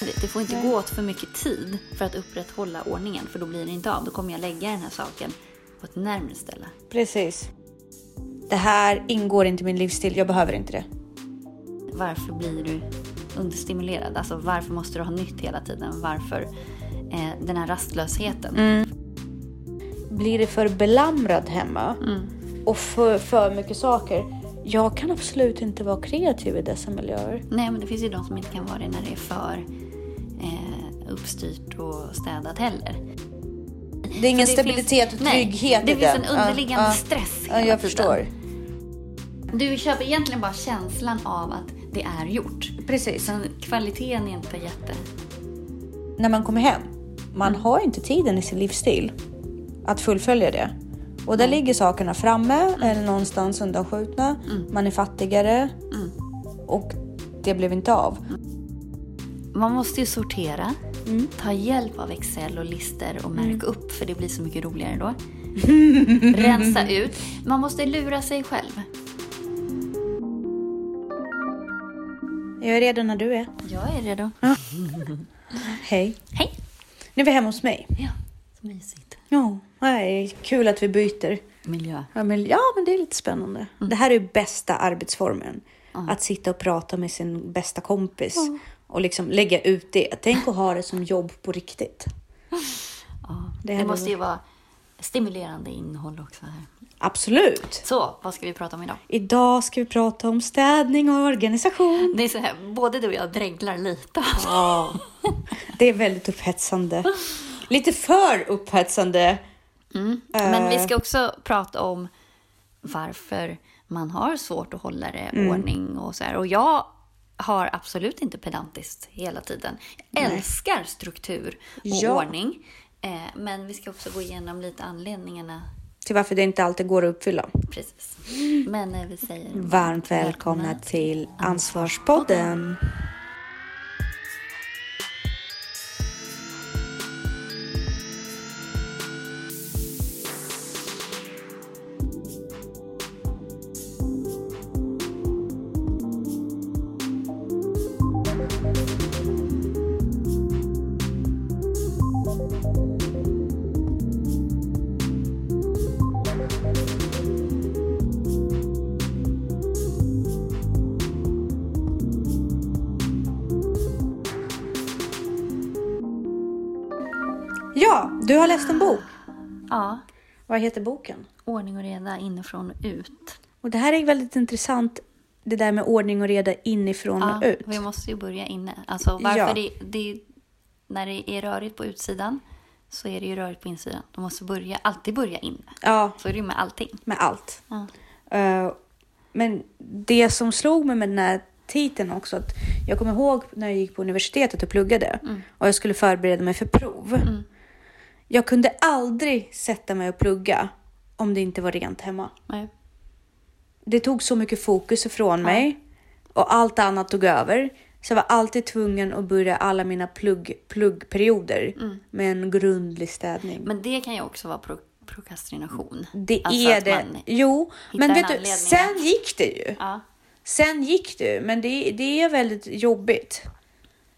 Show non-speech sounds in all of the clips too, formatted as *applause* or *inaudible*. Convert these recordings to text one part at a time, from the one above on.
Det får inte gå åt för mycket tid för att upprätthålla ordningen för då blir det inte av. Då kommer jag lägga den här saken på ett närmare ställe. Precis. Det här ingår inte i min livsstil. Jag behöver inte det. Varför blir du understimulerad? Alltså varför måste du ha nytt hela tiden? Varför eh, den här rastlösheten? Blir det för belamrad hemma och för, för mycket saker. Jag kan absolut inte vara kreativ i dessa miljöer. Nej, men det finns ju de som inte kan vara det när det är för uppstyrt och städat heller. Det är ingen det stabilitet finns- och nej, trygghet det i finns en underliggande Ja, ja. stress hela jag tiden. förstår. Du köper egentligen bara känslan av att det är gjort. Precis. Sen kvaliteten är inte jätte... När man kommer hem, man har inte tiden i sin livsstil att fullfölja det. Och där ligger sakerna framme eller någonstans undanskjutna. Man är fattigare och det blev inte av. Man måste ju sortera, Mm. ta hjälp av Excel och lister och märka upp för det blir så mycket roligare då. *laughs* Rensa ut. Man måste lura sig själv. Jag är redo när du är. Jag är redo. *laughs* Hej. Hej! Nu är vi hemma hos mig. Ja, så mysigt. Ja, är kul att vi byter. Miljö. Ja men, ja, men det är lite spännande. Det här är bästa arbetsformen. Att sitta och prata med sin bästa kompis och liksom lägga ut det. Tänk att ha det som jobb på riktigt. Ja. Det Det, måste ju vara stimulerande innehåll också här. Absolut. Så, vad ska vi prata om idag? Idag ska vi prata om städning och organisation. Det är så här, både du och jag dreglar lite. Ja, det är väldigt upphetsande. Lite för upphetsande. Men vi ska också prata om varför man har svårt att hålla det Mm. ordning och så här. Och jag har absolut inte pedantiskt hela tiden. Jag älskar struktur och Ja. ordning. Eh, men vi ska också gå igenom lite anledningarna. Till varför det inte alltid går att uppfylla. Precis. Men eh, vi säger Varmt välkomna till Ansvarspodden. Har läst en bok. Ja, Vad heter boken? ordning och reda inifrån och ut. Och det här är väldigt intressant, det där med ordning och reda inifrån och Ja, ut. vi måste ju börja inne. Alltså varför Ja. det, det, när det är rörigt på utsidan så är det ju rörigt på insidan. Du måste börja, alltid börja inne. Ja, Så är det ju med allting. med allt. Ja. Eh, men det som slog mig med den här titeln också, att jag kommer ihåg när jag gick på universitetet och pluggade och jag skulle förbereda mig för prov. Jag kunde aldrig sätta mig och plugga om det inte var rent hemma. Nej. Det tog så mycket fokus ifrån mig och allt annat tog över. Så jag var alltid tvungen att börja alla mina plugg, pluggperioder med en grundlig städning. Men det kan ju också vara pro, prokrastination. Det Alltså är det. Jo, men en vet du, sen gick det ju. Ja. Sen gick det ju, men det, det är väldigt jobbigt.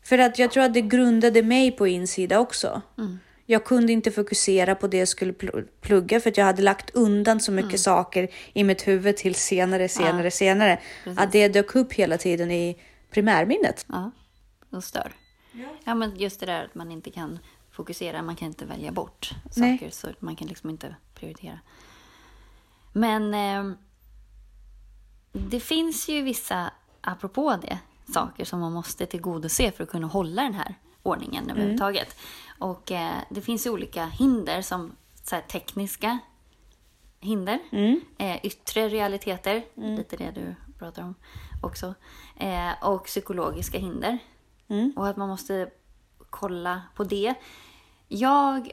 För att jag tror att det grundade mig på insida också. Mm. Jag kunde inte fokusera på det jag skulle pl- plugga för att jag hade lagt undan så mycket Mm. saker i mitt huvud till senare, senare, senare. Att det dök upp hela tiden i primärminnet. Ja, och stör. Ja. men just det där att man inte kan fokusera, man kan inte välja bort Nej. saker så man kan liksom inte prioritera. Men eh, det finns ju vissa, apropå det, saker som man måste tillgodose för att kunna hålla den här ordningen överhuvudtaget. Och eh, det finns ju olika hinder som så här, tekniska hinder, eh, yttre realiteter, lite det du pratar om också, eh, och psykologiska hinder. Och att man måste kolla på det. Jag,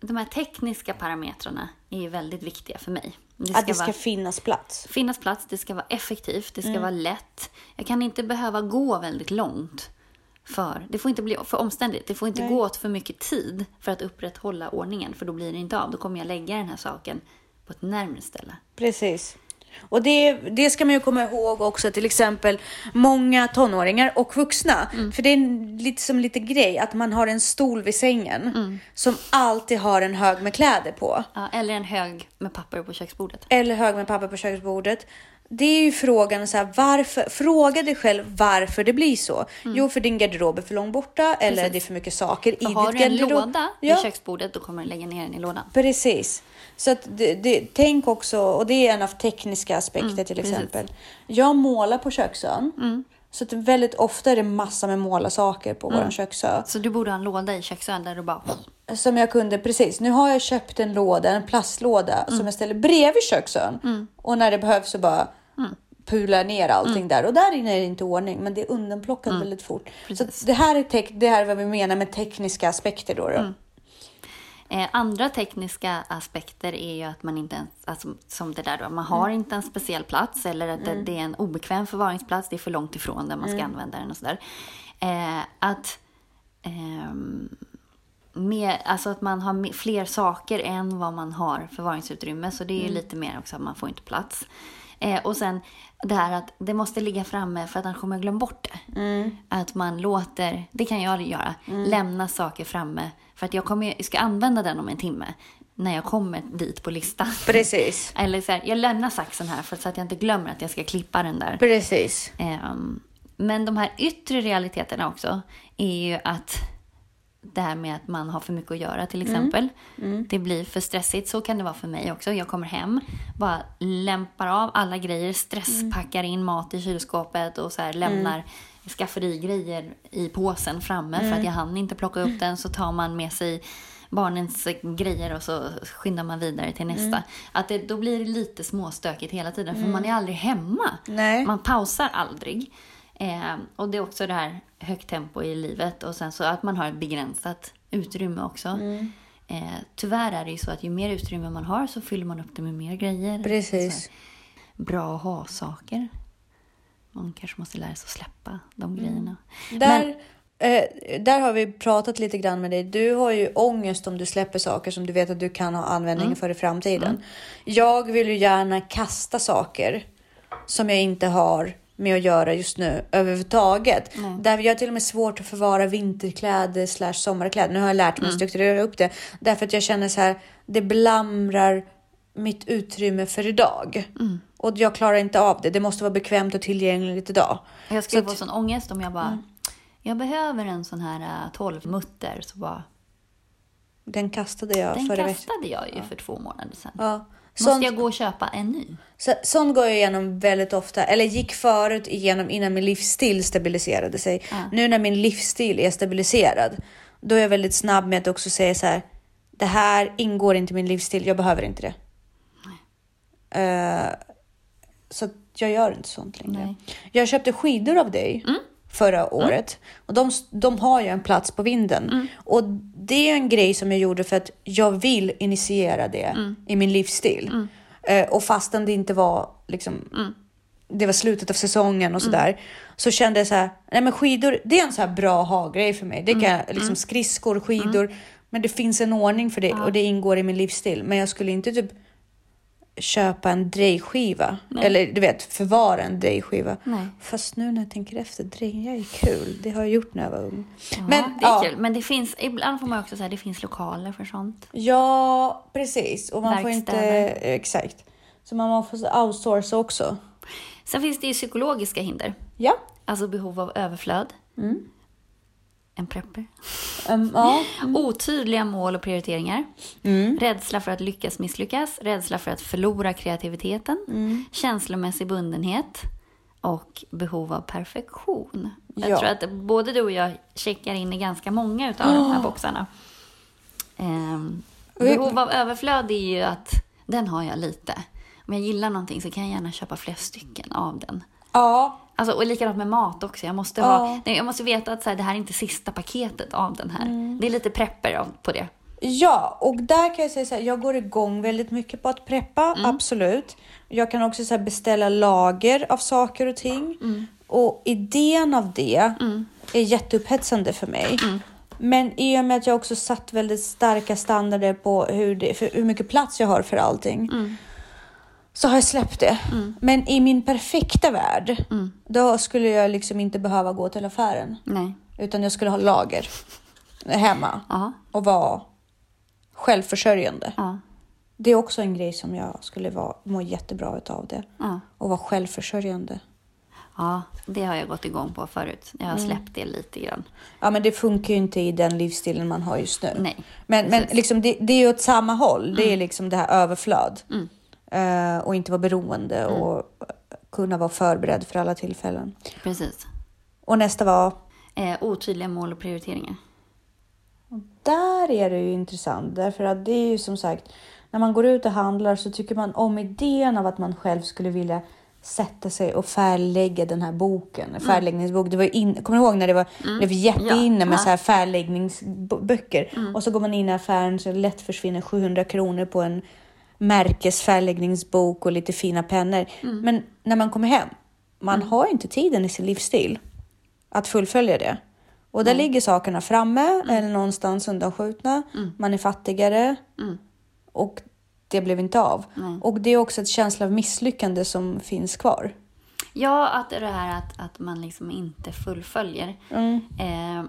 de här tekniska parametrarna är ju väldigt viktiga för mig. Det Att det ska vara, finnas plats. finnas plats, det ska vara effektivt, det ska Mm. vara lätt. Jag kan inte behöva gå väldigt långt för, det får inte bli för omständigt. Det får inte gå åt för mycket tid för att upprätthålla ordningen, för då blir det inte av. Då kommer jag lägga den här saken på ett närmare ställe. Precis. Och det, det ska man ju komma ihåg också, till exempel många tonåringar och vuxna. Mm. För det är lite som lite grej att man har en stol vid sängen Mm. som alltid har en hög med kläder på. Ja, eller en hög med papper på köksbordet. Eller hög med papper på köksbordet. Det är ju frågan så här, varför, fråga dig själv varför det blir så. Jo, för din garderob är för långt borta eller Mm. Precis. det är för mycket saker För i har ditt du en garderob. låda Ja. vid köksbordet då kommer du lägga ner den i lådan. Precis. Så att det, det, tänk också, och det är en av tekniska aspekter till precis. exempel. Jag målar på köksön. Så att väldigt ofta är det massa med målarsaker på våran köksö. Så du borde ha en låda i köksön där du bara... Som jag kunde, precis. Nu har jag köpt en låda, en plastlåda som jag ställer bredvid köksön. Och när det behövs så bara pular ner allting där. Och där inne är det inte ordning, men det är undanplockat väldigt fort. Så Precis. det, här är tek- det här är vad vi menar med tekniska aspekter då. då. Eh, andra tekniska aspekter är ju att man inte ens, alltså, som det där då, man har inte en speciell plats eller att det, det är en obekväm förvaringsplats, det är för långt ifrån där man ska använda den och sådär. Eh, att mer, alltså att man har fler saker än vad man har förvaringsutrymme. Så det är ju lite mer också att man får inte plats. Eh, och sen det här att det måste ligga framme för att annars kommer jag glömma bort det. Att man låter, det kan jag göra, lämna saker framme. För att jag, kommer, jag ska använda den om en timme. När jag kommer dit på listan. Precis. *laughs* Eller så här, jag lämnar saxen här för så att jag inte glömmer att jag ska klippa den där. Precis. Ehm, men de här yttre realiteterna också är ju att det här med att man har för mycket att göra till exempel. Det blir för stressigt. Så kan det vara för mig också. Jag kommer hem, bara lämpar av alla grejer, stresspackar in mat i kylskåpet och så här lämnar skafferigrejer i påsen framme för att jag hann inte plocka upp den. Så tar man med sig barnens grejer och så skyndar man vidare till nästa. Att det, då blir det lite småstökigt hela tiden för man är aldrig hemma. Nej. Man pausar aldrig. Eh, och det är också det här högt tempo i livet och sen så att man har ett begränsat utrymme också. Mm. Eh, tyvärr är det ju så att ju mer utrymme man har så fyller man upp det med mer grejer. Precis. Bra att ha saker. Man kanske måste lära sig att släppa de grejerna. Där, eh, där har vi pratat lite grann med dig. Du har ju ångest om du släpper saker som du vet att du kan ha användning för i framtiden. Jag vill ju gärna kasta saker som jag inte har med att göra just nu överhuvudtaget. Där jag har till och med svårt att förvara vinterkläder slash sommarkläder. Nu har jag lärt mig att strukturera upp det. Därför att jag känner så här, det blamrar mitt utrymme för idag. Och jag klarar inte av det. Det måste vara bekvämt och tillgängligt idag. Jag skulle Så få att- sån ångest om jag bara, Mm. jag behöver en sån här uh, 12 mutter. Så bara, Den kastade jag den förra kastade jag ju för två månader sedan. Ja. Måste Sånt, jag gå och köpa en ny? så, sånt går jag igenom väldigt ofta, eller gick förut igenom innan min livsstil stabiliserade sig. Ja. Nu när min livsstil är stabiliserad, då är jag väldigt snabb med att också säga så här. Det här ingår inte i min livsstil, jag behöver inte det. Eh, så jag gör inte sånt längre. Nej. Jag köpte skidor av dig förra året och de, de har ju en plats på vinden. Och det är en grej som jag gjorde för att jag vill initiera det i min livsstil. Eh, och fastän det inte var liksom det var slutet av säsongen och sådär. Så kände jag så här, nej men skidor, det är en så här bra ha-grej för mig. Det kan jag, liksom skridskor, skidor. Men det finns en ordning för det och det ingår i min livsstil. Men jag skulle inte typ köpa en drejskiva. Eller du vet, förvara en drejskiva. Fast nu när jag tänker efter, dreja är kul. Det har jag gjort när jag var ung. Ja, men, det är ja, kul. Men det finns, ibland får man också säga det finns lokaler för sånt. Ja, precis. Och man får inte... Verkstäder. Exakt. Så man måste outsourca också. Sen finns det ju psykologiska hinder. Ja. Alltså behov av överflöd. Mm. En prepper. Um, ja. Otydliga mål och prioriteringar. Mm. Rädsla för att lyckas misslyckas. Rädsla för att förlora kreativiteten. Mm. Känslomässig bundenhet. Och behov av perfektion. Jag Ja. tror att både du och jag checkar in i ganska många av de här boxarna. Ehm, behov av överflöd är ju att den har jag lite. Om jag gillar någonting så kan jag gärna köpa flera stycken av den. Ja. Alltså, och likadant med mat också. Jag måste, Ja. ha, nej, jag måste veta att så här, det här är inte sista paketet av den här. Mm. Det är lite prepper av, på det. Ja, och där kan jag säga så här, jag går igång väldigt mycket på att preppa, absolut. Jag kan också så beställa lager av saker och ting. Och idén av det är jätteupphetsande för mig. Men i och med att jag också satt väldigt starka standarder på hur, det, för hur mycket plats jag har för allting. Så har jag släppt det. Men i min perfekta värld, då skulle jag liksom inte behöva gå till affären. Nej. Utan jag skulle ha lager hemma Ja. och vara självförsörjande. Ja. Det är också en grej som jag skulle vara, må jättebra utav det. Ja. Och vara självförsörjande. Ja, det har jag gått igång på förut. Jag har släppt det lite grann. Ja, men det funkar ju inte i den livsstilen man har just nu. Nej. Men, men liksom det, det är ju åt samma håll. Det är liksom det här överflöd. Eh, och inte vara beroende och kunna vara förberedd för alla tillfällen. Precis. Och nästa var, Eh, otydliga mål och prioriteringar. där är det ju intressant. Därför att det är ju som sagt, när man går ut och handlar så tycker man om idén av att man själv skulle vilja sätta sig och färglägga den här boken. En färgläggningsbok. Det var in, kommer du ihåg när det var, det var jätteinne med Ja. så här färgläggningsböcker? Och så går man in i affären så lätt försvinner 700 kronor på en märkesfärgläggningsbok och lite fina pennor. Men när man kommer hem, man har inte tiden i sin livsstil att fullfölja det. Och där ligger sakerna framme eller någonstans undanskjutna. Man är fattigare och det blev inte av. Och det är också ett känsla av misslyckande som finns kvar. Ja, att det är det här att, att man liksom inte fullföljer. Eh,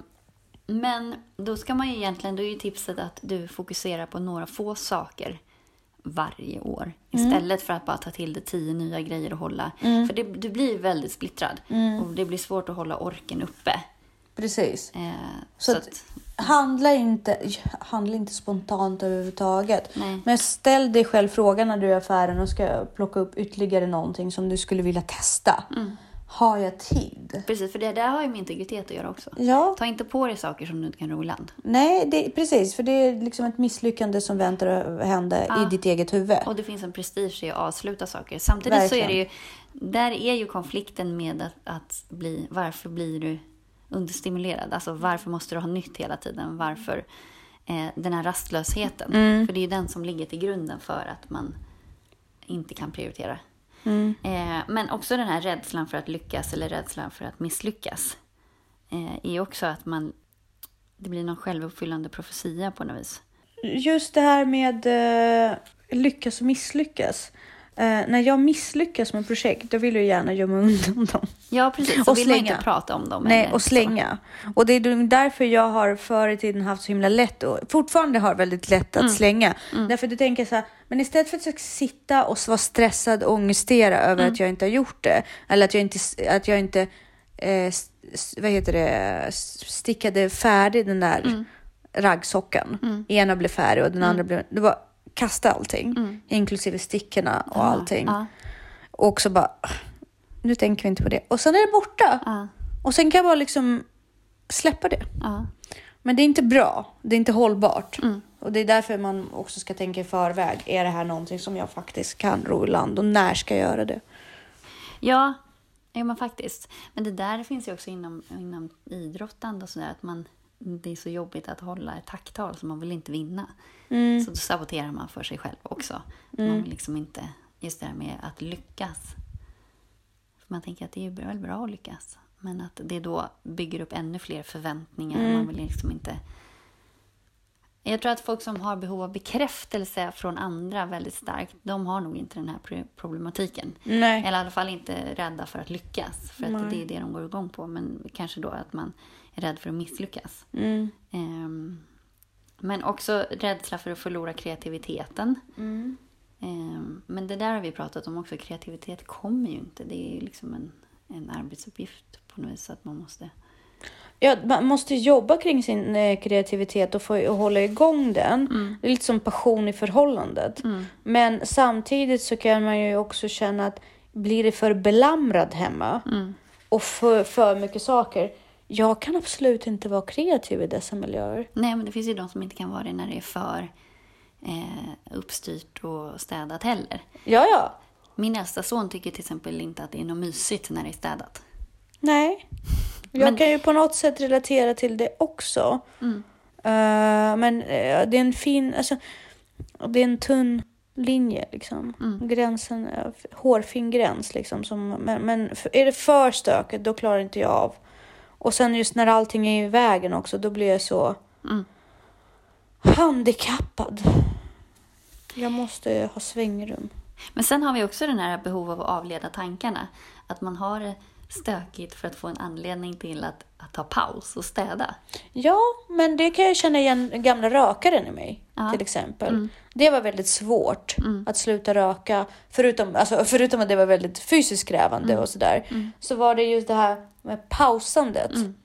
men då ska man ju egentligen, då är ju tipset att du fokuserar på några få saker varje år. Istället för att bara ta till dig tio nya grejer och hålla. För det, du blir väldigt splittrad. Och det blir svårt att hålla orken uppe. Precis. Eh, Så så att- att, Handla inte, handla inte spontant överhuvudtaget. Nej. Men ställ dig själv frågan när du är i affären och ska plocka upp ytterligare någonting som du skulle vilja testa. Har jag tid? precis, för det där har ju med integritet att göra också. Ja, Ta inte på dig saker som du inte kan ro i land. nej, det, precis. För det är liksom ett misslyckande som väntar att hända Ja. i ditt eget huvud. Och det finns en prestige i att avsluta saker. Samtidigt så är det ju, där är ju konflikten med att, att bli, varför blir du understimulerad? Alltså varför måste du ha nytt hela tiden? Varför eh, den här rastlösheten? För det är ju den som ligger till grunden för att man inte kan prioritera. Eh, men också den här rädslan för att lyckas eller rädslan för att misslyckas. Eh, är också att man, det blir någon självuppfyllande profetia på något vis. Just det här med eh, lyckas och misslyckas. Eh, när jag misslyckas med projekt, då vill jag gärna gömma undan *laughs* dem. Ja, precis. Så Och vill man slänga. inte prata om dem. Nej, och så. slänga. Och det är därför jag har förr i tiden haft så himla lätt och fortfarande har väldigt lätt Mm. att slänga. Därför du tänker så här, men istället för att sitta och vara stressad och ångestera över Mm. att jag inte har gjort det, eller att jag inte, att jag inte eh, vad heter det, stickade färdig den där Mm. raggsockan. Ena blev färdig och den andra blev... Det var kasta allting, inklusive stickorna och allting. Mm. Ja, Och så bara, nu tänker vi inte på det. Och sen är det borta. ja, Och sen kan jag bara liksom släppa det. Men det är inte bra. Det är inte hållbart. Mm. Och det är därför man också ska tänka i förväg. Är det här någonting som jag faktiskt kan ro i land? Och när ska jag göra det? Ja, ja men faktiskt. Men det där finns ju också inom, inom idrottande och sådär. Att man, det är så jobbigt att hålla ett tacktal så man vill inte vinna. Mm. Så då saboterar man för sig själv också. Man vill liksom inte, just det här med att lyckas. För man tänker att det är väl bra att lyckas. Men att det då bygger upp ännu fler förväntningar. Mm. Man vill liksom inte... Jag tror att folk som har behov av bekräftelse från andra väldigt starkt, de har nog inte den här pro- problematiken. Nej. Eller i alla fall inte rädda för att lyckas. För att Nej. det är det de går igång på. Men kanske då att man är rädd för att misslyckas. Mm. Ehm, men också rädsla för att förlora kreativiteten. Mm. Ehm, men det där har vi pratat om också. Kreativitet kommer ju inte. Det är ju liksom en, en arbetsuppgift på något vis. Att man måste... Ja, man måste jobba kring sin eh, kreativitet och få och hålla igång den. Det är lite som passion i förhållandet. Men samtidigt så kan man ju också känna att blir det för belamrad hemma och för, för mycket saker. Jag kan absolut inte vara kreativ i dessa miljöer. Nej, men det finns ju de som inte kan vara det när det är för eh, uppstyrt och städat heller. Ja, ja. Min äldsta son tycker till exempel inte att det är något mysigt när det är städat. Nej. Jag Men- kan ju på något sätt relatera till det också. Eh, men eh, det är en fin, alltså, det är en tunn linje liksom. Gränsen, är f- hårfin gräns liksom. Som, men men är det för stökigt då klarar inte jag av. Och sen just när allting är i vägen också, då blir jag så Mm. handikappad. Jag måste ha svängrum. Men sen har vi också den här behov av att avleda tankarna. Att man har stökigt för att få en anledning till att, att ta paus och städa. Ja, men det kan jag känna igen gamla rökaren i mig Ja. Mm. till exempel. Det var väldigt svårt att sluta röka. Förutom, alltså, förutom att det var väldigt fysiskt krävande Mm. och sådär. Så var det just det här med pausandet. Mm.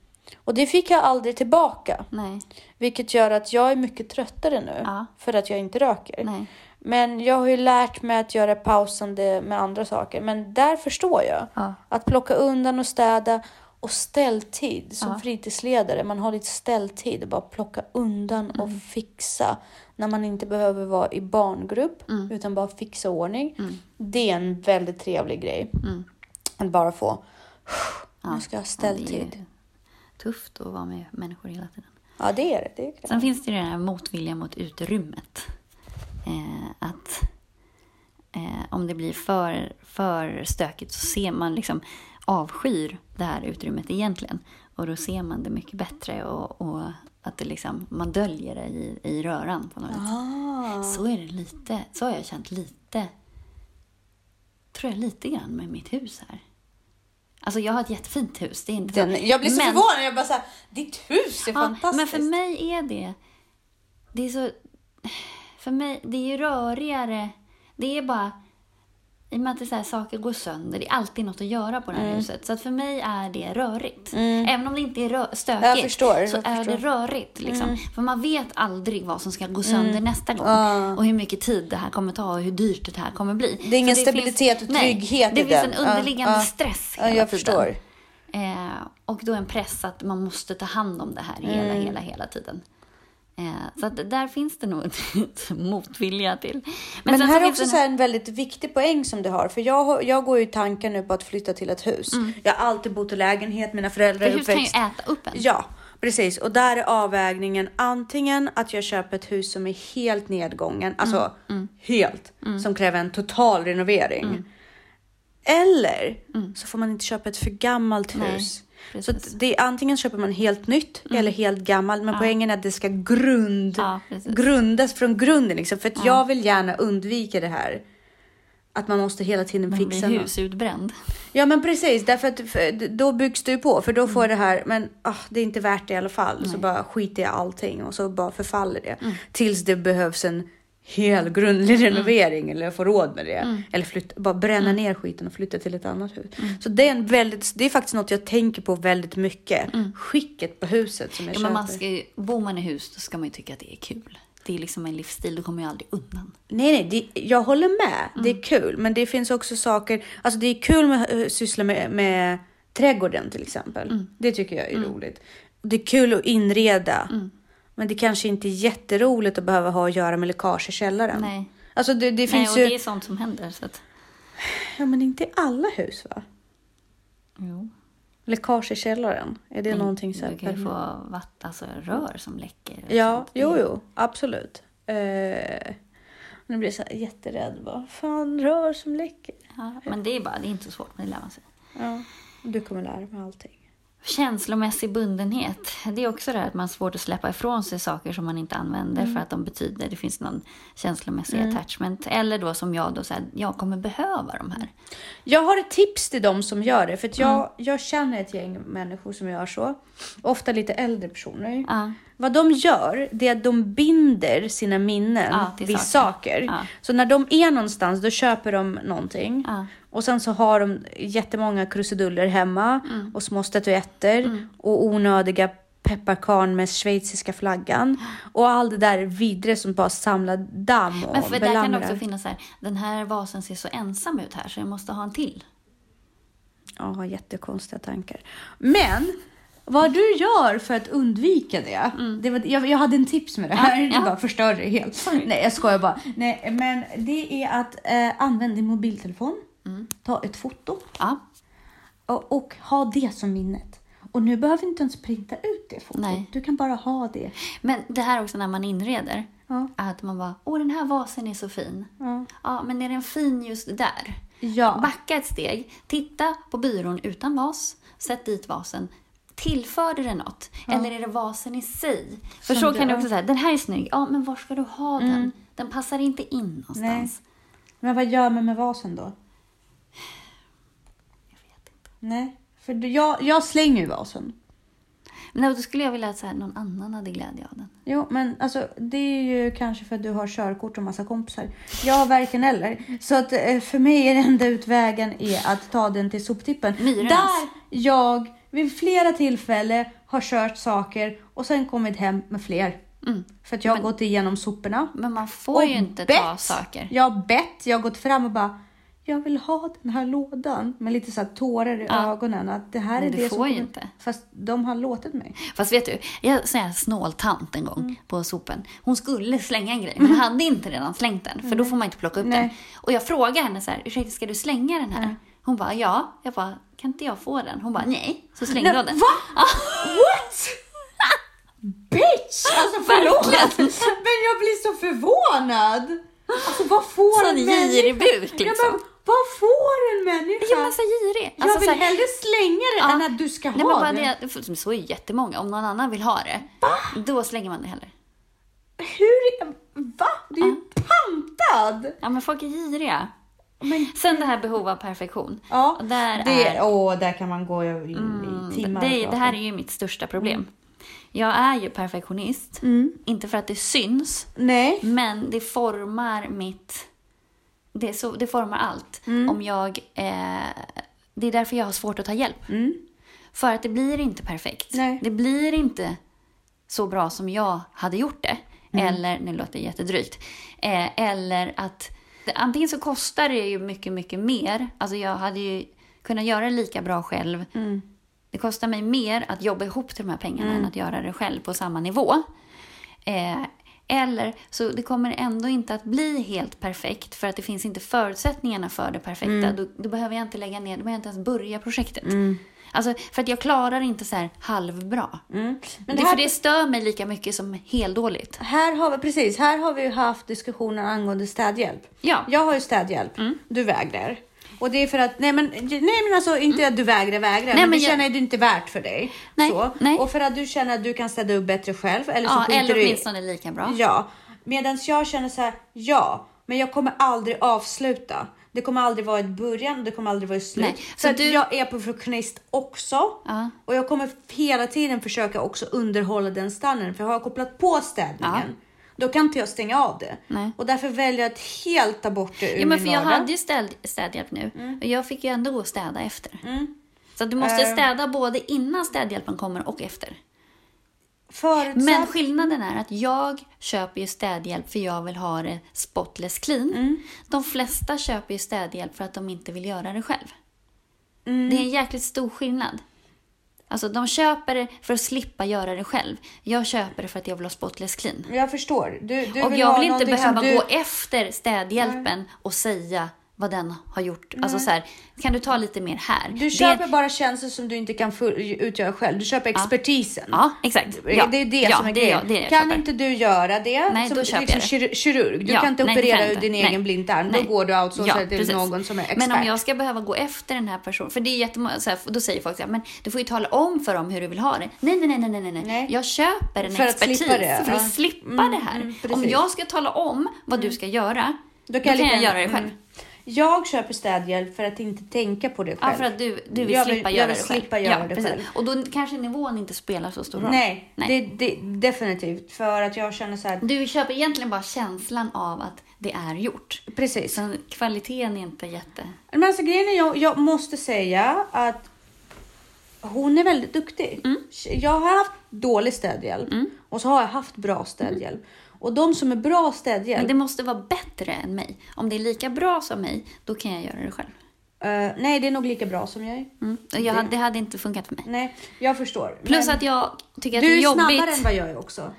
Och det fick jag aldrig tillbaka. Nej, Vilket gör att jag är mycket tröttare nu. Ja. För att jag inte röker. nej. Men jag har ju lärt mig att göra pausande med andra saker. Men där förstår jag. Ja. Att plocka undan och städa och ställtid som Ja. fritidsledare. Man har lite ställtid och bara plocka undan och Mm. fixa. När man inte behöver vara i barngrupp Mm. utan bara fixa ordning. Det är en väldigt trevlig grej. Att bara få, nu ska jag ha Mm. Ja, ställtid. ju tufft att vara med människor hela tiden. Ja, det är det. det är. Sen finns det ju den här motviljan mot utrymmet. Eh, att eh, om det blir för, för stökigt så ser man liksom avskyr det här utrymmet egentligen. Och då ser man det mycket bättre och, och att det liksom, man döljer det i, i röran på något vis. Ah. Så är det lite, så har jag känt lite, tror jag lite grann med mitt hus här. Alltså jag har ett jättefint hus, det är inte så. Den, jag blir så Men- förvånad. Jag bara såhär, ditt hus är Ja, fantastiskt. men för mig är det... Det är så... För mig, det är ju rörigare. Det är bara... I och med att det så här, saker går sönder, det är alltid något att göra på det Mm. här huset. Så att för mig är det rörigt. Även om det inte är stökigt Jag förstår, så är. Mm. det rörigt. Liksom. För man vet aldrig vad som ska gå sönder nästa gång. Och hur mycket tid det här kommer ta och hur dyrt det här kommer bli. Det är ingen För stabilitet och nej, trygghet det i finns en underliggande ja. stress hela jag tiden. förstår. Eh, och då en press att man måste ta hand om det här hela, Mm. hela, hela tiden. Eh, så att där finns det nog *laughs* ett motvilja till. Men, sen här är också så här en väldigt viktig poäng som du har. För jag, jag går ju i tankar nu på att flytta till ett hus. Jag har alltid bott i lägenhet, mina föräldrar Mm. för är hus kan ju uppväxt. äta upp en. Ja, precis. Och där är avvägningen antingen att jag köper ett hus som är helt nedgången, alltså Mm. helt, som kräver en total renovering. Eller så får man inte köpa ett för gammalt Nej, hus. Så precis. att det, antingen köper man helt nytt eller helt gammalt. Men poängen är att det ska grund, Ja, grundas från grunden. Liksom. För att jag vill gärna undvika det här. Att man måste hela tiden Man fixa blir något. husutbränd. Ja men precis, därför att för, då byggs ju på. För då får jag det här, men ah, det är inte värt det i alla fall. Så bara skiter jag allting och så bara förfaller det. Tills det behövs en hel grundlig renovering eller jag får råd med det. Eller flytta, bara bränna ner skiten och flytta till ett annat hus. Så det är, en väldigt, det är faktiskt något jag tänker på väldigt mycket. Skicket på huset som jag Ja, köper. men man ska ju, bor man i hus då ska man ju tycka att det är kul. Det är liksom en livsstil, då kommer jag aldrig undan. Nej, nej, det, jag håller med. Det är kul, men det finns också saker. Alltså, det är kul med att syssla med, med trädgården till exempel. Det tycker jag är roligt. Det är kul att inreda, men det kanske inte är jätteroligt att behöva ha att göra med läckage i källaren. Nej. Alltså, det, det Nej, finns och ju. det är sånt som händer. Så att, Ja, men inte i alla hus, va? jo. Läckage i källaren. Är det någonting så här? Du kan ju få vatt, alltså, rör som läcker. Ja, sånt. jo, jo, absolut. Eh, nu blir jag så här jätterädd. Vad fan, rör som läcker. Ja, men det är bara, det är inte så svårt, men det lär man sig. Ja, du kommer lära mig allting. Känslomässig bundenhet. Det är också det här att man har svårt att släppa ifrån sig saker som man inte använder Mm. för att de betyder, det finns någon känslomässig attachment. Eller då som jag då, så här, jag kommer behöva de här. Jag har ett tips till dem som gör det. För jag, Mm. jag känner ett gäng människor som gör så. Ofta lite äldre personer. Vad de gör, det är att de binder sina minnen Ja, vid saker. saker. Ja. Så när de är någonstans, då köper de någonting. Ja. Och sen så har de jättemånga krusiduller hemma. Mm. Och små statyetter. Och onödiga pepparkarn med schweiziska flaggan. Och allt det där vidre som bara samlar damm och Men för där kan det belamrar. också finnas så här, den här vasen ser så ensam ut här så jag måste ha en till. Ja, jättekonstiga tankar. Men vad du gör för att undvika det. det var, jag, jag hade en tips med det här. Mm. Ja, ja. Du bara förstörde det helt. Nej, jag skojar bara. Nej, men det är att eh, använda din mobiltelefon. Mm. Ta ett foto Ja, och, och ha det som minnet. Och nu behöver vi inte ens printa ut det fotot. Nej. Du kan bara ha det. men det här också när man inreder. Ja. Att man bara, åh den här vasen är så fin. Ja. Ja, men är den fin just där? Ja. Backa ett steg, titta på byrån utan vas, sätt dit vasen. Tillförde det något? Eller är det vasen i sig? För Som så kan du- också säga, den här är snygg, ja men var ska du ha den? Den passar inte in någonstans. Nej. Men vad gör man med vasen då? Jag vet inte. Nej, för jag, jag slänger ju vasen. Men då skulle jag vilja att så här, någon annan hade glädje av den. Jo, men alltså det är ju kanske för att du har körkort och massa kompisar. Jag har varken eller. Så att eh, för mig är den enda utvägen är att ta den till soptippen. Myrornas. Där jag vid flera tillfällen har kört saker och sen kommit hem med fler. Mm. För att jag har gått igenom soporna. Men man får ju inte ta saker. Jag har bett, jag har gått fram och bara jag vill ha den här lådan med lite så här tårar i Ja. ögonen. Att det här är Men du det får som ju inte. Fast de har låtit mig. Fast vet du, jag sån här snåltant en gång Mm. på sopen. Hon skulle slänga en grej, men hade inte redan slängt den. För då får man inte plocka upp Nej. den. Och jag frågade henne så här, ursäkta ska du slänga den här? Hon bara, ja. Jag bara, kan inte jag få den? Hon bara, nej. Så slängde Nej, hon den. Va? What? Bitch! Alltså förlåt, men jag blir så förvånad. Alltså vad får Sån en girig buk Ja, liksom. men, vad får en människa? Ja men så girig. jag Alltså, vill så här- hellre slänga det Ja. än att du ska Nej, ha men bara det. det. Så är jättemånga. Om någon annan vill ha det, då slänger man det heller. Hur? Va? Du är ju pantad! Ja, men folk är giriga. Men, Sen det här behov av perfektion. ja, där det, är, åh, där kan man gå i, i timmar och det, det här är ju mitt största problem. Jag är ju perfektionist. Inte för att det syns, Nej. men det formar mitt... Det, så, det formar allt. Om jag... Eh, det är därför jag har svårt att ta hjälp. Mm. För att det blir inte perfekt. Nej. Det blir inte så bra som jag hade gjort det. Eller, nu låter det jättedrygt. Eh, eller att antingen så kostar det ju mycket, mycket mer. Alltså jag hade ju kunnat göra det lika bra själv. Det kostar mig mer att jobba ihop till de här pengarna än att göra det själv på samma nivå. Eh, eller så det kommer ändå inte att bli helt perfekt för att det finns inte förutsättningarna för det perfekta. Då, då behöver jag inte lägga ner, då behöver jag inte ens börja projektet. Alltså, för att jag klarar inte så här halvbra. Men det, här- För det stör mig lika mycket som heldåligt. Här har vi, precis, här har vi ju haft diskussioner angående städhjälp. Ja. Jag har ju städhjälp, Mm. du vägrar. Och det är för att, nej men, nej men alltså inte att du vägrar, vägrar, men, men du jag- känner att det inte är värt för dig. Nej, så. nej. Och för att du känner att du kan städa upp bättre själv. Eller så Ja, eller du åtminstone lika bra. Ja, medan jag känner så här, ja, men jag kommer aldrig avsluta. Det kommer aldrig vara ett början och det kommer aldrig vara ett slut. Nej, Så, så du- jag är perfektionist också. Ja. Och jag kommer hela tiden försöka också underhålla den standarden. För har jag kopplat på städningen, då kan inte jag stänga av det. Nej. Och därför väljer jag att helt ta bort det ur Ja, men min för jag vardag. hade ju städ, städhjälp nu. Och jag fick ju ändå gå och städa efter. Så att du måste Eh. städa både innan städhjälpen kommer och efter. Förutsatt... Men skillnaden är att jag köper ju städhjälp för jag vill ha det spotless clean. Mm. De flesta köper ju städhjälp för att de inte vill göra det själv. Mm. Det är en jäkligt stor skillnad. Alltså de köper det för att slippa göra det själv. Jag köper det för att jag vill ha spotless clean. Jag förstår. Du, du och vill jag vill inte behöva du... gå efter städhjälpen och säga vad den har gjort. Alltså så här, kan du ta lite mer här? Du Det- köper bara tjänster som du inte kan utgöra själv. Du köper expertisen. Ja, exakt. Ja. Det är det ja, som är det grejen. det det kan inte du göra det Nej, som liksom kir- kirurg, du Ja, kan inte nej, det operera ur din Nej. egen blindtarm. Då går du outsourca Ja, till precis. någon som är expert. Men om jag ska behöva gå efter den här personen, för det är jättemånga, så här, då säger folk så här, men du får ju tala om för dem hur du vill ha det. Nej, nej, nej, nej, nej, nej. Nej. Jag köper en För att expertis slippa det, för att ja. slippa Mm, det här. mm, precis. om jag ska tala om vad du ska göra, då kan, jag göra det själv. Mm. Jag köper städhjälp för att inte tänka på det själv. Ja, för att du, du vill Jag vill- slippa jag göra vill det själv. slippa göra ja, det precis. själv. Och då kanske nivån inte spelar så stor roll. Nej, Nej. Det, det, definitivt. För att jag känner så här, Du köper egentligen bara känslan av att det är gjort. precis. Så kvaliteten är inte jätte... Men alltså grejen är, jag, jag måste säga att hon är väldigt duktig. Mm. Jag har haft dålig städhjälp och så har jag haft bra städhjälp. Och de som är bra städhjälp, Men det måste vara bättre än mig. Om det är lika bra som mig, då kan jag göra det själv. eh, nej det är nog lika bra som jag är. Mm. Jag, hade- det hade inte funkat för mig. Nej, jag förstår. Plus Men att jag tycker att du det är är jobbigt. snabbare än vad jag är också.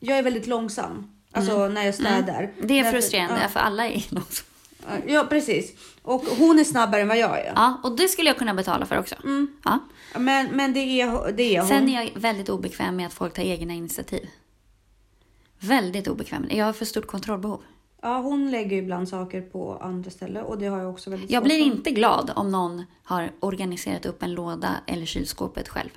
Jag är väldigt långsam. Alltså när jag städar. Mm. Det är Därför- frustrerande, Ja, för alla är *laughs* långsamma. ja, precis. Och hon är snabbare än vad jag är. Ja, och det skulle jag kunna betala för också. Ja. Men, men det är, det är hon. Sen är jag väldigt obekväm med att folk tar egna initiativ. Väldigt obekväm. Jag har för stort kontrollbehov. Ja, hon lägger ibland saker på andra ställen och det har jag också väldigt Jag svårt blir för. inte glad om någon har organiserat upp en låda eller kylskåpet själv.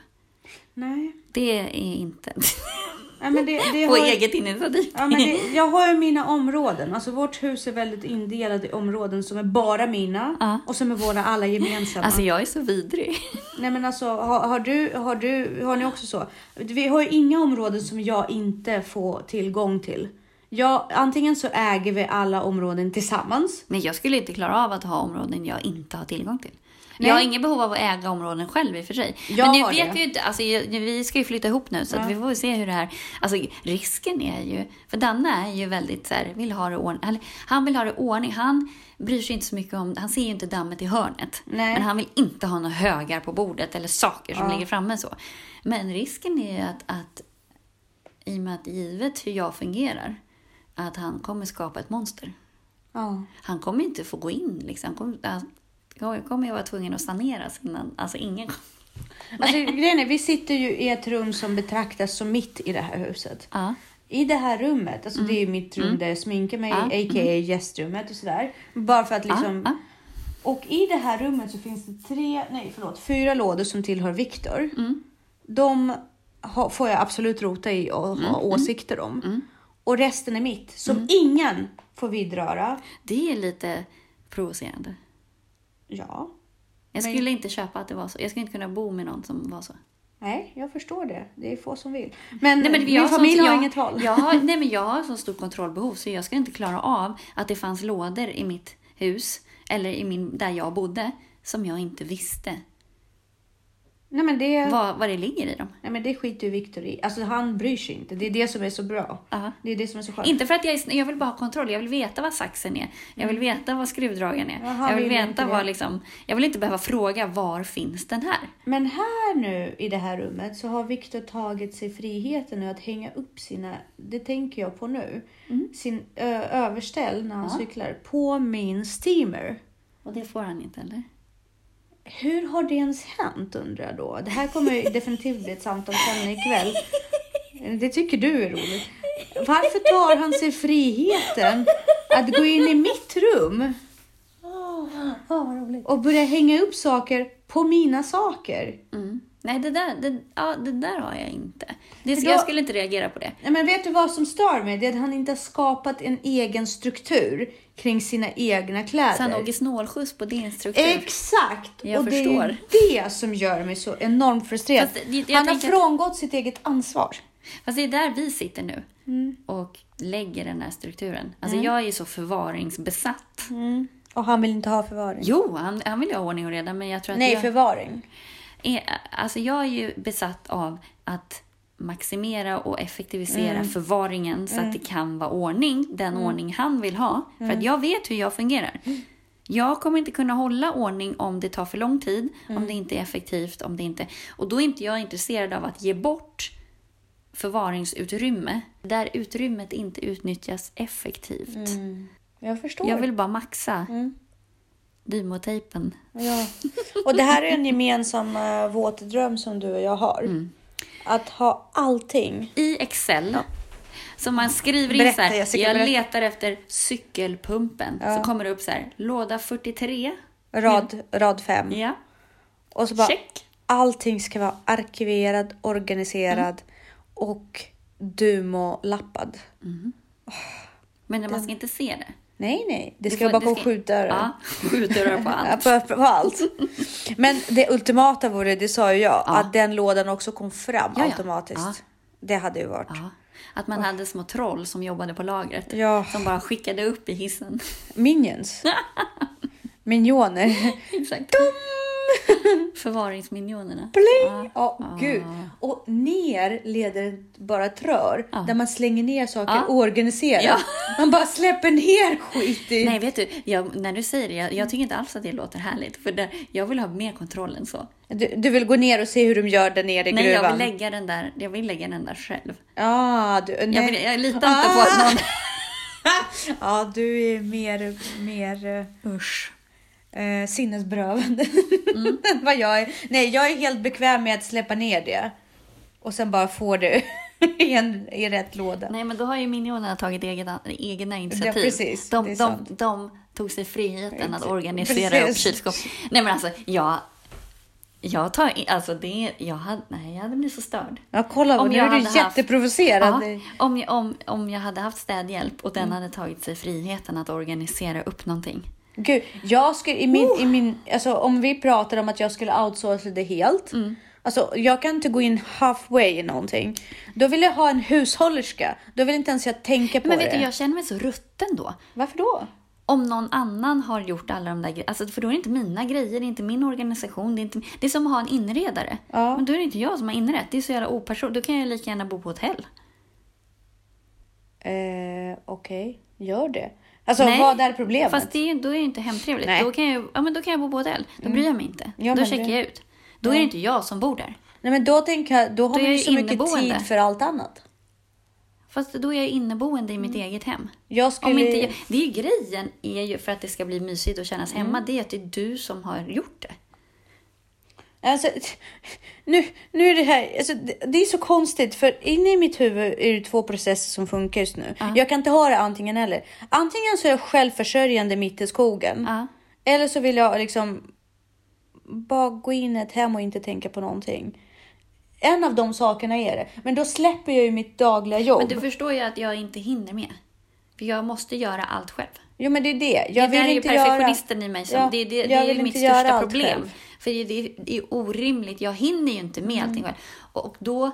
Nej. Det är inte... *laughs* Ja, men det, det På har, eget initiativ. ja, men det, jag har ju mina områden. Alltså vårt hus är väldigt indelat i områden som är bara mina Ja. och som är våra alla gemensamma. Alltså jag är så vidrig. Nej men alltså har, har du, har du, har ni också så? Vi har ju inga områden som jag inte får tillgång till. Jag, antingen så äger vi alla områden tillsammans. Nej, jag skulle inte klara av att ha områden jag inte har tillgång till. Nej. Jag har inget behov av att äga områden själv i och för sig. Jag Men nu vet det. vi ju inte, alltså, vi ska ju flytta ihop nu så att vi får se hur det här... Alltså risken är ju, för Danne är ju väldigt så här, vill ha det ordning. Han vill ha det ordning. Han bryr sig inte så mycket om, han ser ju inte dammet i hörnet. Nej. Men han vill inte ha några högar på bordet eller saker som ligger framme så. Men risken är ju att, att i och med att givet hur jag fungerar, att han kommer skapa ett monster. Ja. Han kommer inte få gå in. Liksom. Han kommer, han kommer jag vara tvungen att saneras innan. Alltså ingen *laughs* Alltså, grejen är, vi sitter ju i ett rum som betraktas som mitt i det här huset. Ja. I det här rummet, alltså det är ju mitt rum där jag sminkar mig, Mm. Ja, a.k.a. gästrummet och sådär. Bara för att liksom... Ja, Och i det här rummet så finns det tre, nej förlåt, fyra lådor som tillhör Viktor. Mm. De ha, får jag absolut rota i och Mm, ha åsikter om. Och resten är mitt, som ingen får vidröra. Det är lite provocerande. Ja, Jag Men- skulle inte köpa att det var så. Jag skulle inte kunna bo med någon som var så. nej, jag förstår det. Det är få som vill. Men, Nej, men min jag familj har jag, inget val. Jag har, *laughs* nej, men jag har så stort kontrollbehov så jag skulle inte klara av att det fanns lådor i mitt hus eller i min, där jag bodde som jag inte visste Nej, men det, vad, vad det ligger i dem. nej, men det skiter ju Viktor i. Alltså han bryr sig inte. Det är det som är så bra. Ja. Det är det som är så skönt. Inte för att jag, är, jag vill bara ha kontroll. Jag vill veta vad saxen är. Jag vill veta vad skruvdragaren är. Mm. Ja, han jag vill, vill veta vad liksom... Jag vill inte behöva fråga var finns den här? Men här nu i det här rummet så har Viktor tagit sig friheten nu att hänga upp sina, det tänker jag på nu, sin ö, överställ när han Mm. Ja. cyklar på min steamer. Och det får han inte eller? Hur har det ens hänt undrar jag då? Det här kommer ju definitivt bli ett samtalsämne ikväll. Det tycker du är roligt. Varför tar han sig friheten att gå in i mitt rum och börja hänga upp saker på mina saker? Mm. Nej, det där, det, ja, det där har jag inte. Det, då- Jag skulle inte reagera på det. Nej, men vet du vad som stör mig? Det är att han inte har skapat en egen struktur kring sina egna kläder. Så han åker snålskjuts på din struktur. Exakt! Jag och förstår. det är det som gör mig så enormt frustrerad. Fast han har tänker att- frångått sitt eget ansvar. Fast det är där vi sitter nu Mm. och lägger den här strukturen. Alltså jag är ju så förvaringsbesatt. Och han vill inte ha förvaring. Jo, han, han vill ju ha ordning och reda men jag tror att Nej, jag... förvaring. är, alltså jag är ju besatt av att maximera och effektivisera Mm. förvaringen så att det kan vara ordning, den ordning han vill ha. För Mm. att jag vet hur jag fungerar. Jag kommer inte kunna hålla ordning om det tar för lång tid, Mm. om det inte är effektivt, om det inte... Och då är inte jag intresserad av att ge bort förvaringsutrymme där utrymmet inte utnyttjas effektivt. Jag förstår. Jag vill bara maxa Mm. Dymo-tejpen. Ja. Och det här är en gemensam uh, våt dröm som du och jag har. Mm. Att ha allting. i Excel. Så man skriver in Berätta, så här, Jessica, jag berätta. letar efter cykelpumpen. Så kommer det upp så här, låda 43. Rad, rad fem. Ja, Och så bara check. allting ska vara arkiverad, organiserad Mm. och Dumo-lappad. Men man ska inte se det. Nej, nej. Det ska får- vara bakom ska- skjutdörrar. Ja, skjutdörrar på *laughs* Ja, allt. på, på allt. Men det ultimata vore, det sa ju jag, Ja. att den lådan också kom fram Ja, automatiskt. Det hade ju varit. Att man hade små troll som jobbade på lagret. Ja. Som bara skickade upp i hissen. Minions. *laughs* Minioner. Exakt. *laughs* Förvaringsminionerna. Pling! Ja, gud. Och ner leder bara ett rör Ja. där man slänger ner saker Ja. oorganiserat. Ja. *laughs* Man bara släpper ner skit i. Nej, vet du, jag, när du säger det, jag, jag tycker inte alls att det låter härligt. För det, jag vill ha mer kontroll än så. Du, du vill gå ner och se hur de gör där nere i Nej, gruvan? jag vill lägga den där, jag vill lägga den där själv. Ah, du, nej. Jag, vill, jag litar inte på att någon... *laughs* Ja, du är mer, mer Usch. Eh, sinnesberövande Mm. *laughs* vad jag är. Nej, jag är helt bekväm med att släppa ner det och sen bara få det *laughs* i, en, i rätt låda. Nej, men då har ju minionerna tagit egna, egna initiativ. precis. de, de, de tog sig friheten att Precis. organisera upp Precis. kylskåp. Nej, men alltså, jag... Jag tar in, alltså det, jag hade, nej jag hade blivit så störd. Ja, kolla, Om nu jag är du hade haft- jätteprovocerad. Ja, om, jag, om, om jag hade haft städhjälp och den Mm. hade tagit sig friheten att organisera upp någonting. Gud, jag skulle i min, Oh. i min, alltså om vi pratar om att jag skulle outsourca det helt. Mm. Alltså jag kan inte gå in halfway i någonting. Då vill jag ha en hushållerska. Då vill inte ens jag tänka på Men det. vet du, jag känner mig så rutten då. Varför då? Om någon annan har gjort alla de där grejerna, alltså, för då är det inte mina grejer, det är inte min organisation, det är, inte, det är som att ha en inredare. Ja. Men då är det inte jag som har inrett, det är så jävla opersonligt. Då kan jag lika gärna bo på hotell. Eh, Okej, gör det. Alltså Nej, vad är problemet? Fast det är, då är det inte hemtrevligt. Nej. Mm. Då kan, jag, ja, men då kan jag bo på hotell. Då bryr jag mig inte. Ja, då checkar det- jag ut. Då är det inte jag som bor där. Nej men då tänker jag, då har Då man ju så mycket inneboende. tid för allt annat. Fast då är jag inneboende i mitt eget hem. Jag skulle... Om inte jag, det är ju grejen, är ju för att det ska bli mysigt och kännas Mm. hemma, det är att det är du som har gjort det. Alltså, nu, nu är det här, alltså, det, det är så konstigt för inne i mitt huvud är det två processer som funkar just nu. Jag kan inte ha det antingen eller. Antingen så är jag självförsörjande mitt i skogen. Ja. Eller så vill jag liksom bara gå in i ett hem och inte tänka på någonting. En av de sakerna är det. Men då släpper jag ju mitt dagliga jobb. Men du förstår ju att jag inte hinner med. För jag måste göra allt själv. Jo men det är det. Jag det vill där är ju inte perfektionisten göra... i mig. Som, Ja, det, det, det är vill mitt inte största problem. själv. För det, det, det är orimligt. Jag hinner ju inte med allting själv. Och då,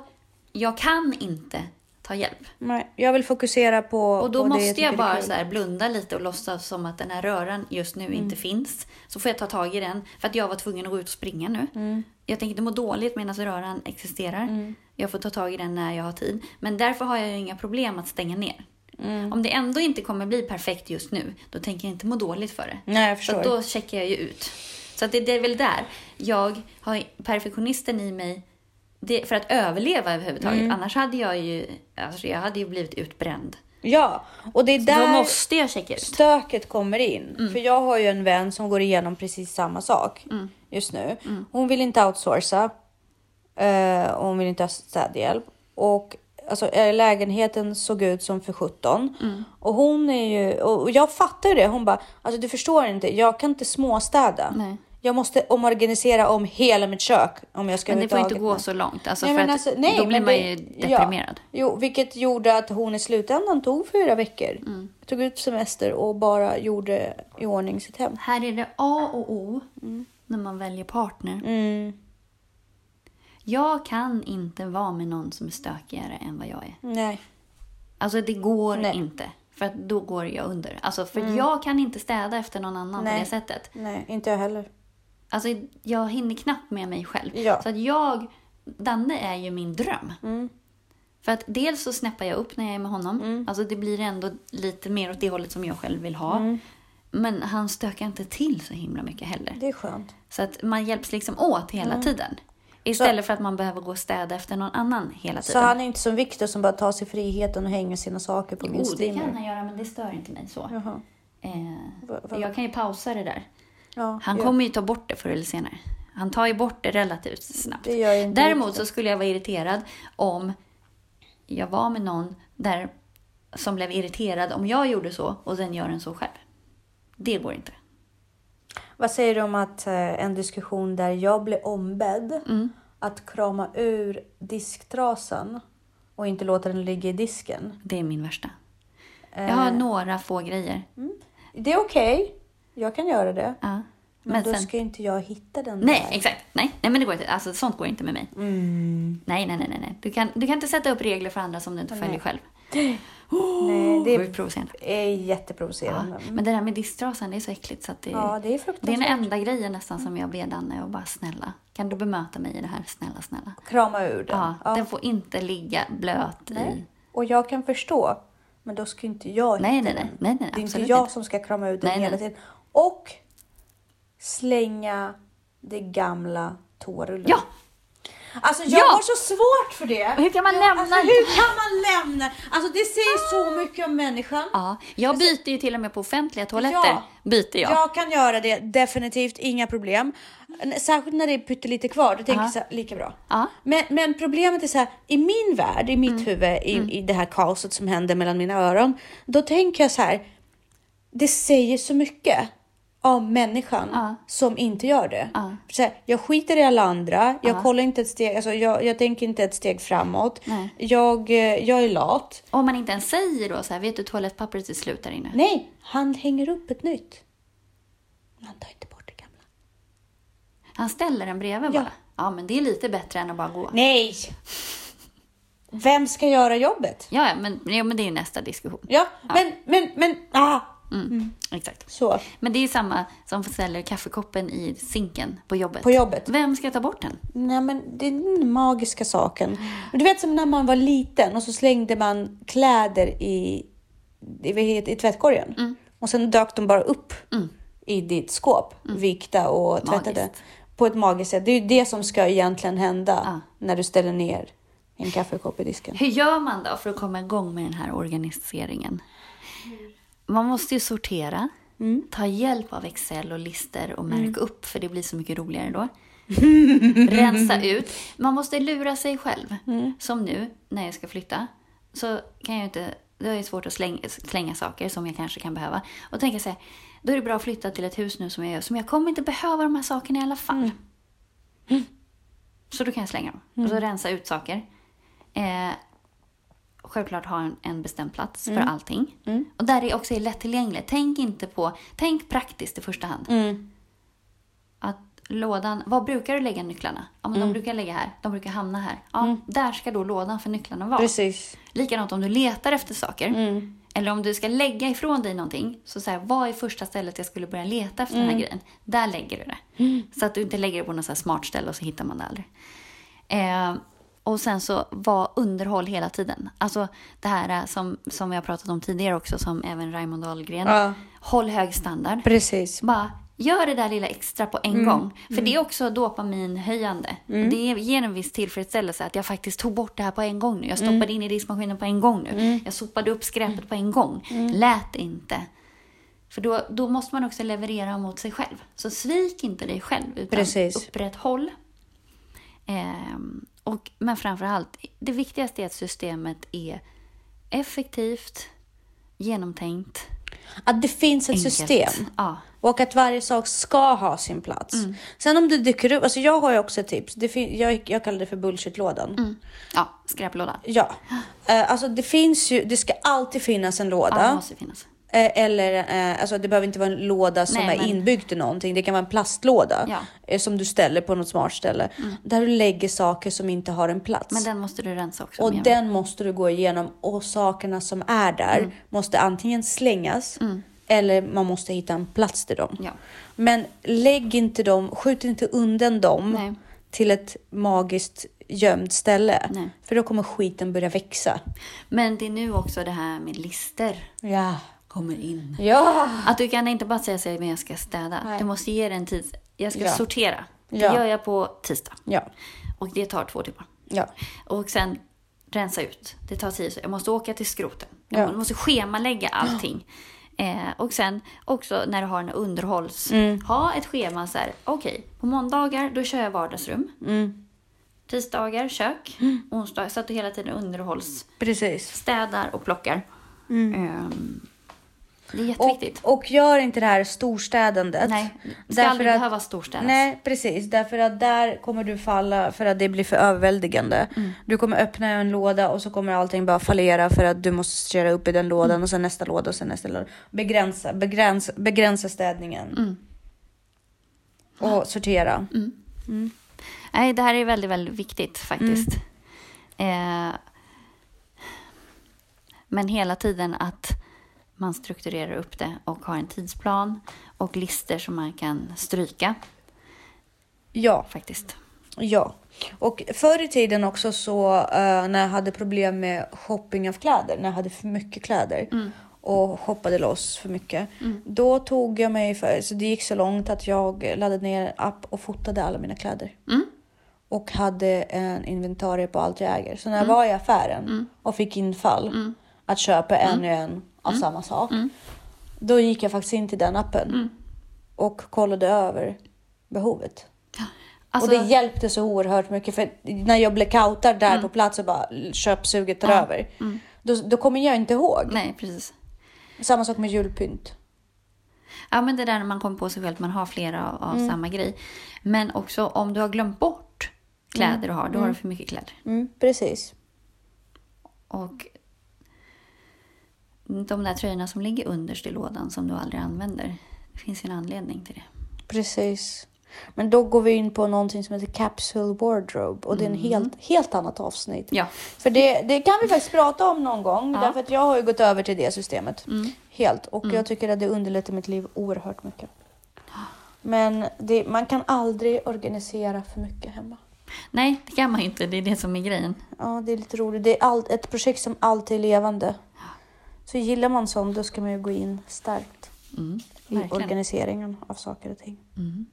jag kan inte ta hjälp. Nej, jag vill fokusera på Och då på måste jag är bara så här blunda lite och låtsas som att den här röran just nu inte finns. Så får jag ta tag i den. För att jag var tvungen att gå ut och springa nu. Jag tänker inte må dåligt medan röran existerar. Jag får ta tag i den när jag har tid. Men därför har jag ju inga problem att stänga ner. Om det ändå inte kommer bli perfekt just nu, då tänker jag inte må dåligt för det. Nej, jag Så förstår. att då checkar jag ju ut. Så det, det är väl där. Jag har perfektionisten i mig det, för att överleva överhuvudtaget. Mm. Annars hade jag ju, alltså jag hade ju blivit utbränd. Ja, och det är där stöket kommer in. Mm. För jag har ju en vän som går igenom precis samma sak Mm. just nu. Hon vill inte outsourca. eh, och hon vill inte ha städhjälp. Och alltså, eh, lägenheten såg ut som för 17. Mm. Och hon är ju, och jag fattar det. Hon bara, alltså du förstår inte, jag kan inte småstäda. Nej. Jag måste omorganisera om hela mitt kök om jag ska Men det får inte gå så långt. Alltså Nej, för alltså, nej, då blir man det- ju deprimerad. Ja, jo, vilket gjorde att hon i slutändan tog fyra veckor. Mm. Tog ut semester och bara gjorde i ordning sitt hem. Här är det A och O när man väljer partner. Mm. Jag kan inte vara med någon som är stökigare än vad jag är. Nej. Alltså det går Nej. inte. För att då går jag under. Alltså för jag kan inte städa efter någon annan Nej. på det sättet. Nej, inte jag heller. Alltså jag hinner knappt med mig själv. Ja. Så att jag, Danne är ju min dröm. För att dels så snäppar jag upp när jag är med honom. Alltså det blir ändå lite mer åt det hållet som jag själv vill ha. Men han stökar inte till så himla mycket heller. Det är skönt. Så att man hjälps liksom åt hela tiden. Istället för att man behöver gå och städa efter någon annan hela Så tiden. han är inte som Viktor som bara tar sig friheten och hänger sina saker på min Jo, det kan han göra men det stör inte mig så. Eh, Va- va- jag kan ju pausa det där. Ja, Han kommer ju ta bort det förr eller senare. Han tar ju bort det relativt snabbt. Det Däremot så skulle jag vara irriterad om jag var med någon där som blev irriterad om jag gjorde så och sen gör den så själv. Det går inte. Vad säger du om att eh, en diskussion där jag blir ombedd Mm. att krama ur disktrasan och inte låta den ligga i disken? Det är min värsta. Jag Eh. har några få grejer. Det är okej. Jag kan göra det. Ja. Men, Men då sen... ska inte jag hitta den Nej, där. exakt. Nej, nej, men det går inte. Alltså, sånt går inte med mig. Mm. Nej, nej, nej, nej, nej. Du kan, du kan inte sätta upp regler för andra som du inte följer själv. *gasps* Nej, *gasps* Det är provocerande. är Ja. jätteprovocerande. Men det där med disktrasan, det är så äckligt så det, Ja, det är det är den enda grejen nästan som jag ber Danne och bara snälla, kan du bemöta mig i det här? Snälla, snälla. Krama ur den. Ja, Ja. den får inte ligga blöt i. Nej. Och jag kan förstå. Men då ska inte jag Nej, nej, den. nej, nej, nej, Det är inte jag inte. som ska krama ut den Nej, hela nej. tiden. Och slänga det gamla toarullen. Ja! Alltså jag Ja! har så svårt för det. Hur kan man jag, lämna- Alltså, hur kan man lämna? Alltså det säger så mycket om människan. Ja, jag byter ju till och med på offentliga toaletter. Ja. Byter jag. Jag kan göra det, definitivt, inga problem. Särskilt när det är pyttelite kvar, då tänker Ja. jag så här, lika bra. Ja. Men, men problemet är så här, i min värld, i mitt Mm. huvud, i, i det här kaoset som händer mellan mina öron, då tänker jag så här, det säger så mycket. Av människan Ja. som inte gör det. Ja. Så här, jag skiter i alla andra, jag Ja. kollar inte ett steg, alltså jag, jag tänker inte ett steg framåt. Nej. Jag, eh, jag är lat. Om man inte ens säger då så här, vet du toalettpappret är slut där inne? Nej, han hänger upp ett nytt. Han tar inte bort det gamla. Han ställer den bredvid Ja. bara. Ja, men det är lite bättre än att bara gå. Nej! Vem ska göra jobbet? Ja, ja, men, ja, men det är nästa diskussion. Ja, men, men, men, ah! Mm. Exakt. Så, Men det är samma som ställer kaffekoppen i sinken på jobbet. på jobbet. Vem ska ta bort den? Nej, men det är den magiska saken. Du vet som när man var liten och så slängde man kläder i, i, i, tvättkorgen. Och sen dök de bara upp i ditt skåp, vikta och tvättade. Magiskt. På ett magiskt sätt. Det är ju det som ska egentligen hända Ja. när du ställer ner en kaffekopp i disken. Hur gör man då för att komma igång med den här organiseringen? Man måste ju sortera, ta hjälp av Excel och lister och märka upp, för det blir så mycket roligare då. *laughs* Rensa ut. Man måste lura sig själv. Som nu, när jag ska flytta, så kan jag inte... Det är svårt att slänga, slänga saker som jag kanske kan behöva. Och tänka så här, då är det bra att flytta till ett hus nu som jag gör, som jag kommer inte behöva de här sakerna i alla fall. Så då kan jag slänga dem. Och så rensa ut saker. Eh, självklart ha en, en bestämd plats för allting. Och där det också är lättillgängligt. Tänk inte på, tänk praktiskt i första hand. Mm. Att lådan, var brukar du lägga nycklarna? Ja, men de brukar lägga här, de brukar hamna här. Ja, där ska då lådan för nycklarna vara. Precis. Likadant om du letar efter saker. Eller om du ska lägga ifrån dig någonting. Så, så här, vad är första stället jag skulle börja leta efter den här grejen? Där lägger du det. Så att du inte lägger det på något så smart ställe och så hittar man det aldrig. Eh, och sen så var underhåll hela tiden. Alltså det här eh, som, som vi har pratat om tidigare också, som även Raymond Dahlgren. Ja. Håll hög standard. Precis. Bara gör det där lilla extra på en gång. För det är också dopaminhöjande. Det ger en viss tillfredsställelse att jag faktiskt tog bort det här på en gång nu. Jag stoppade in i diskmaskinen på en gång nu. Jag sopade upp skräpet på en gång. Lät inte. För då, då måste man också leverera mot sig själv. Så svik inte dig själv, utan Precis. upprätthåll. Ehm, och, men framför allt, det viktigaste är att systemet är effektivt, genomtänkt, Att det finns ett enkelt. system. Ja. Och att varje sak ska ha sin plats. Sen om det dyker upp, alltså jag har ju också ett tips. Det jag, jag kallar det för bullshitlådan. Ja, skräplåda. Ja, Eh, alltså det finns ju, det ska alltid finnas en låda. Ja, det måste finnas. Eh, Eller, eh, alltså det behöver inte vara en låda som Nej, är men- inbyggd i någonting. Det kan vara en plastlåda Ja. eh, som du ställer på något smart ställe. Där du lägger saker som inte har en plats. Men den måste du rensa också. och den måste du gå igenom och sakerna som är där Mm. måste antingen slängas eller man måste hitta en plats till dem. Ja. Men lägg inte dem, skjut inte undan dem Nej. till ett magiskt gömt ställe. Nej. För då kommer skiten börja växa. Men det är nu också det här med lister Ja. Kommer in. Ja. Att du kan inte bara säga så men jag ska städa. Nej. Du måste ge det en tid. Jag ska Ja. sortera. Det Ja. gör jag på tisdag. Ja. Och det tar två timmar. Ja. Och sen rensa ut. Det tar så Jag måste åka till skroten. Ja. Jag måste schemalägga allting. Eh, och sen också när du har en underhålls... Mm. Ha ett schema så här. Okej, på måndagar då kör jag vardagsrum. Mm. Tisdagar kök. Onsdagar så att du hela tiden underhålls. Precis. städar och plockar. Ehm, det är jätteviktigt. Och, och gör inte det här storstädandet. Nej, det ska aldrig att- behöva storstädas. Nej, precis. Därför att där kommer du falla för att det blir för överväldigande. Mm. Du kommer öppna en låda och så kommer allting bara fallera för att du måste köra upp i den lådan Mm. och sen nästa låda och sen nästa låda. Begränsa, begränsa, begränsa städningen. Mm. Och sortera. Nej, det här är väldigt, väldigt viktigt faktiskt. Mm. Eh, men hela tiden att man strukturerar upp det och har en tidsplan och lister som man kan stryka Ja, faktiskt. ja. Och förr i tiden också så eh, när jag hade problem med shopping av kläder, när jag hade för mycket kläder och shoppade loss för mycket. Då tog jag mig för, så det gick så långt att jag laddade ner en app och fotade alla mina kläder. Mm. Och hade en inventarie på allt jag äger. Så när jag var i affären och fick infall att köpa en och en av samma sak. Då gick jag faktiskt in till den appen och kollade över behovet. Alltså, och det hjälpte så oerhört mycket för när jag blackoutar där Mm. på plats och bara köpsuget tar över. Då, då kommer jag inte ihåg. Nej, precis. Samma sak med julpynt. Ja, men det där när man kommer på sig själv att man har flera av, av samma grej. Men också om du har glömt bort kläder du har, då har du för mycket kläder. Mm, precis. Och de där tröjorna som ligger underst i lådan som du aldrig använder. Det finns en anledning till det. Precis. Men då går vi in på någonting som heter Capsule Wardrobe och det är en helt, helt annat avsnitt. Ja. För det, det kan vi faktiskt prata om någon gång. Ja. Därför att jag har ju gått över till det systemet. Helt. Och jag tycker att det underlättar mitt liv oerhört mycket. Men det, man kan aldrig organisera för mycket hemma. Nej, det kan man ju inte. Det är det som är grejen. Ja, det är lite roligt. Det är all, ett projekt som alltid är levande. Så gillar man sånt, då ska man ju gå in starkt Mm, i verkligen. organiseringen av saker och ting. Mm.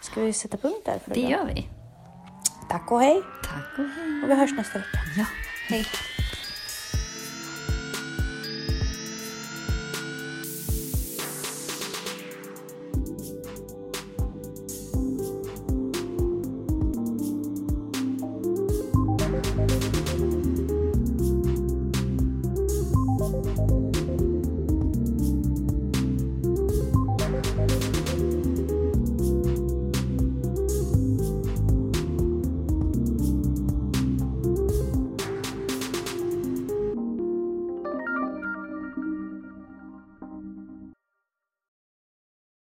Ska vi sätta punkt där för Det idag? gör vi. Tack och hej. Tack och hej. Och vi hörs nästa vecka. Ja. Hej.